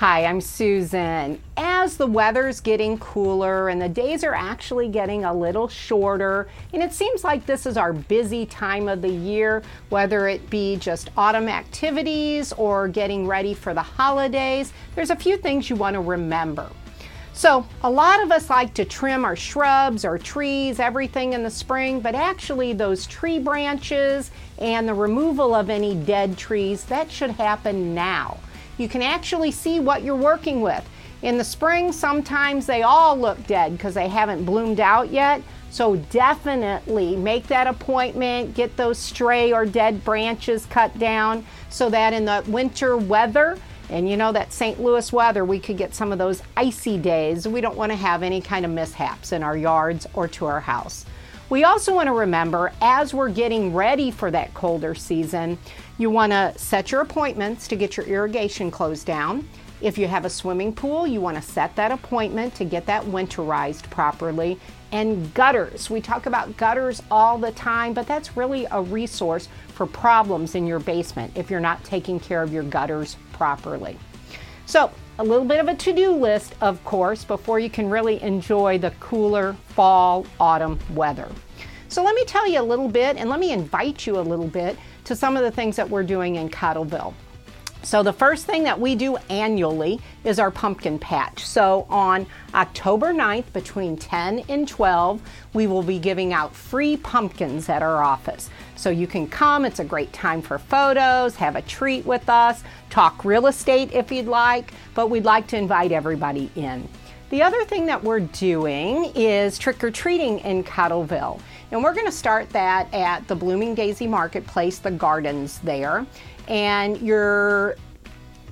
Hi, I'm Susan. As the weather's getting cooler and the days are actually getting a little shorter, and it seems like this is our busy time of the year, whether it be just autumn activities or getting ready for the holidays, there's a few things you want to remember. So, a lot of us like to trim our shrubs, our trees, everything in the spring, but actually, those tree branches and the removal of any dead trees, that should happen now you can actually see what you're working with. In the spring, sometimes they all look dead because they haven't bloomed out yet. So definitely make that appointment, get those stray or dead branches cut down so that in the winter weather, and you know that St. Louis weather, we could get some of those icy days. We don't want to have any kind of mishaps in our yards or to our house. We also want to remember as we're getting ready for that colder season, you want to set your appointments to get your irrigation closed down. If you have a swimming pool, you want to set that appointment to get that winterized properly. And gutters. We talk about gutters all the time, but that's really a resource for problems in your basement if you're not taking care of your gutters properly. So, a little bit of a to do list, of course, before you can really enjoy the cooler fall, autumn weather. So, let me tell you a little bit and let me invite you a little bit to some of the things that we're doing in Cottleville. So, the first thing that we do annually is our pumpkin patch. So, on October 9th, between 10 and 12, we will be giving out free pumpkins at our office. So, you can come, it's a great time for photos, have a treat with us, talk real estate if you'd like, but we'd like to invite everybody in. The other thing that we're doing is trick or treating in Cottleville. And we're going to start that at the Blooming Daisy Marketplace, the gardens there. And your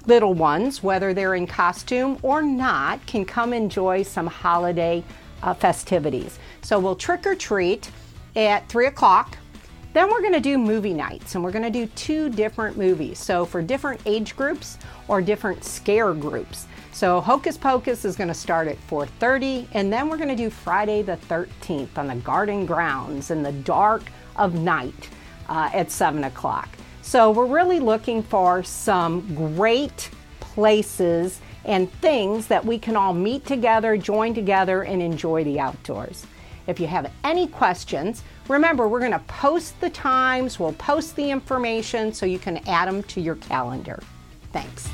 little ones, whether they're in costume or not, can come enjoy some holiday uh, festivities. So we'll trick or treat at 3 o'clock then we're going to do movie nights and we're going to do two different movies. So for different age groups or different scare groups. So Hocus Pocus is going to start at 4:30 and then we're going to do Friday the 13th on the garden grounds in the dark of night uh, at 7 o'clock. So we're really looking for some great places and things that we can all meet together, join together, and enjoy the outdoors. If you have any questions, remember we're going to post the times, we'll post the information so you can add them to your calendar. Thanks.